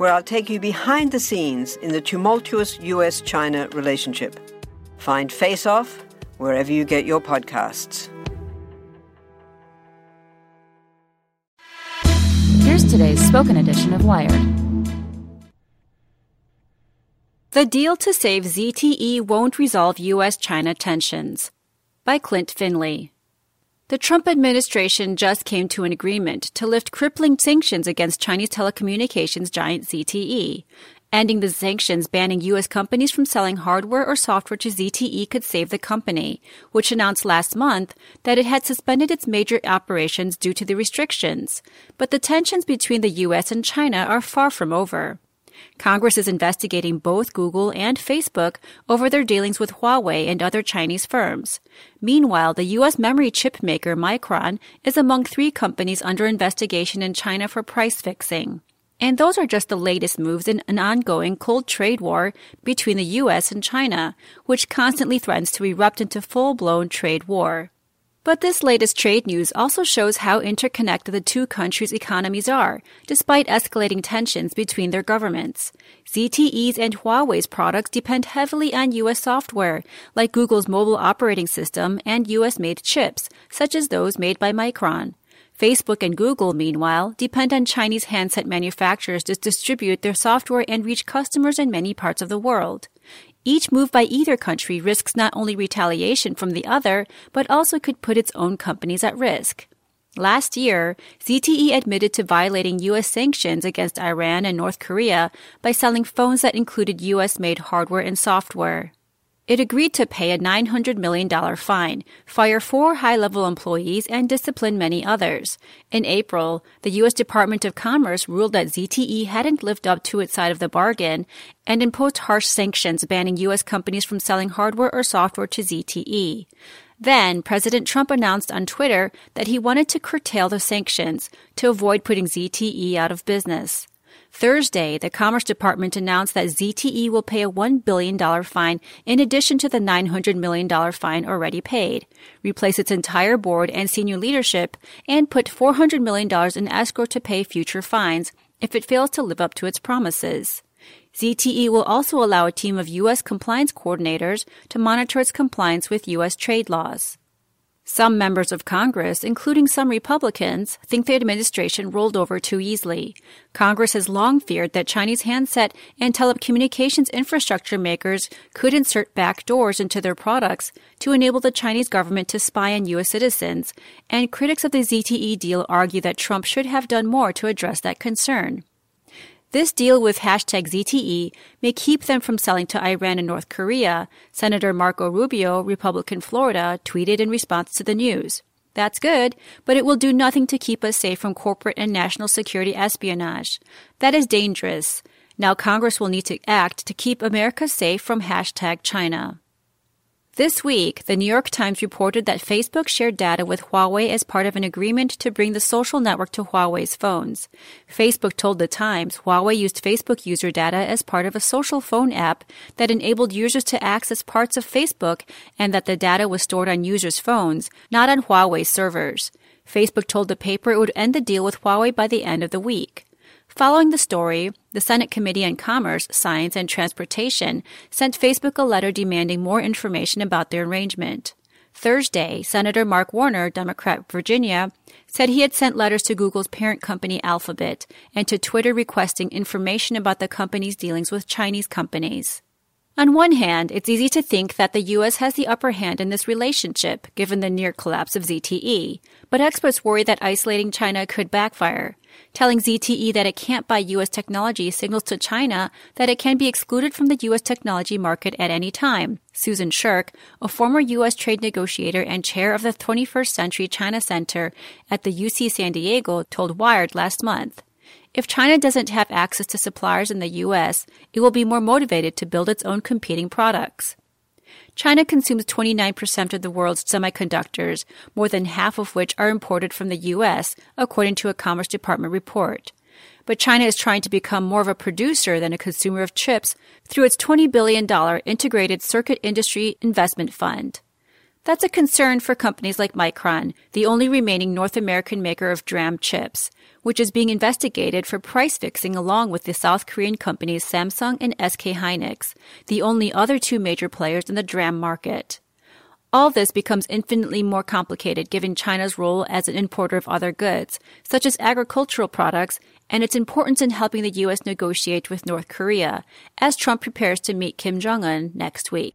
where I'll take you behind the scenes in the tumultuous US China relationship. Find Face Off wherever you get your podcasts. Here's today's spoken edition of Wired. The deal to save ZTE won't resolve U.S. China tensions. By Klint Finley. The Trump administration just came to an agreement to lift crippling sanctions against Chinese telecommunications giant ZTE. Ending the sanctions banning U.S. companies from selling hardware or software to ZTE could save the company, which announced last month that it had suspended its major operations due to the restrictions. But the tensions between the U.S. and China are far from over. Congress is investigating both Google and Facebook over their dealings with Huawei and other Chinese firms. Meanwhile, the U.S. memory chip maker Micron is among three companies under investigation in China for price fixing. And those are just the latest moves in an ongoing cold trade war between the U.S. and China, which constantly threatens to erupt into full blown trade war. But this latest trade news also shows how interconnected the two countries' economies are, despite escalating tensions between their governments. ZTE's and Huawei's products depend heavily on U.S. software, like Google's mobile operating system and U.S. made chips, such as those made by Micron. Facebook and Google, meanwhile, depend on Chinese handset manufacturers to distribute their software and reach customers in many parts of the world. Each move by either country risks not only retaliation from the other, but also could put its own companies at risk. Last year, ZTE admitted to violating U.S. sanctions against Iran and North Korea by selling phones that included U.S. made hardware and software. It agreed to pay a $900 million fine, fire four high level employees, and discipline many others. In April, the U.S. Department of Commerce ruled that ZTE hadn't lived up to its side of the bargain and imposed harsh sanctions banning U.S. companies from selling hardware or software to ZTE. Then, President Trump announced on Twitter that he wanted to curtail the sanctions to avoid putting ZTE out of business. Thursday, the Commerce Department announced that ZTE will pay a $1 billion fine in addition to the $900 million fine already paid, replace its entire board and senior leadership, and put $400 million in escrow to pay future fines if it fails to live up to its promises. ZTE will also allow a team of U.S. compliance coordinators to monitor its compliance with U.S. trade laws. Some members of Congress, including some Republicans, think the administration rolled over too easily. Congress has long feared that Chinese handset and telecommunications infrastructure makers could insert backdoors into their products to enable the Chinese government to spy on U.S. citizens, and critics of the ZTE deal argue that Trump should have done more to address that concern. This deal with hashtag ZTE may keep them from selling to Iran and North Korea, Senator Marco Rubio, Republican Florida, tweeted in response to the news. That's good, but it will do nothing to keep us safe from corporate and national security espionage. That is dangerous. Now Congress will need to act to keep America safe from hashtag China. This week, the New York Times reported that Facebook shared data with Huawei as part of an agreement to bring the social network to Huawei's phones. Facebook told the Times Huawei used Facebook user data as part of a social phone app that enabled users to access parts of Facebook and that the data was stored on users' phones, not on Huawei's servers. Facebook told the paper it would end the deal with Huawei by the end of the week. Following the story, the Senate Committee on Commerce, Science, and Transportation sent Facebook a letter demanding more information about their arrangement. Thursday, Senator Mark Warner, Democrat Virginia, said he had sent letters to Google's parent company Alphabet and to Twitter requesting information about the company's dealings with Chinese companies. On one hand, it's easy to think that the U.S. has the upper hand in this relationship, given the near collapse of ZTE, but experts worry that isolating China could backfire. Telling ZTE that it can't buy U.S. technology signals to China that it can be excluded from the U.S. technology market at any time. Susan Shirk, a former U.S. trade negotiator and chair of the 21st Century China Center at the UC San Diego, told Wired last month. If China doesn't have access to suppliers in the US, it will be more motivated to build its own competing products. China consumes 29% of the world's semiconductors, more than half of which are imported from the US, according to a Commerce Department report. But China is trying to become more of a producer than a consumer of chips through its $20 billion Integrated Circuit Industry Investment Fund. That's a concern for companies like Micron, the only remaining North American maker of DRAM chips, which is being investigated for price fixing along with the South Korean companies Samsung and SK Hynix, the only other two major players in the DRAM market. All this becomes infinitely more complicated given China's role as an importer of other goods, such as agricultural products, and its importance in helping the U.S. negotiate with North Korea, as Trump prepares to meet Kim Jong un next week.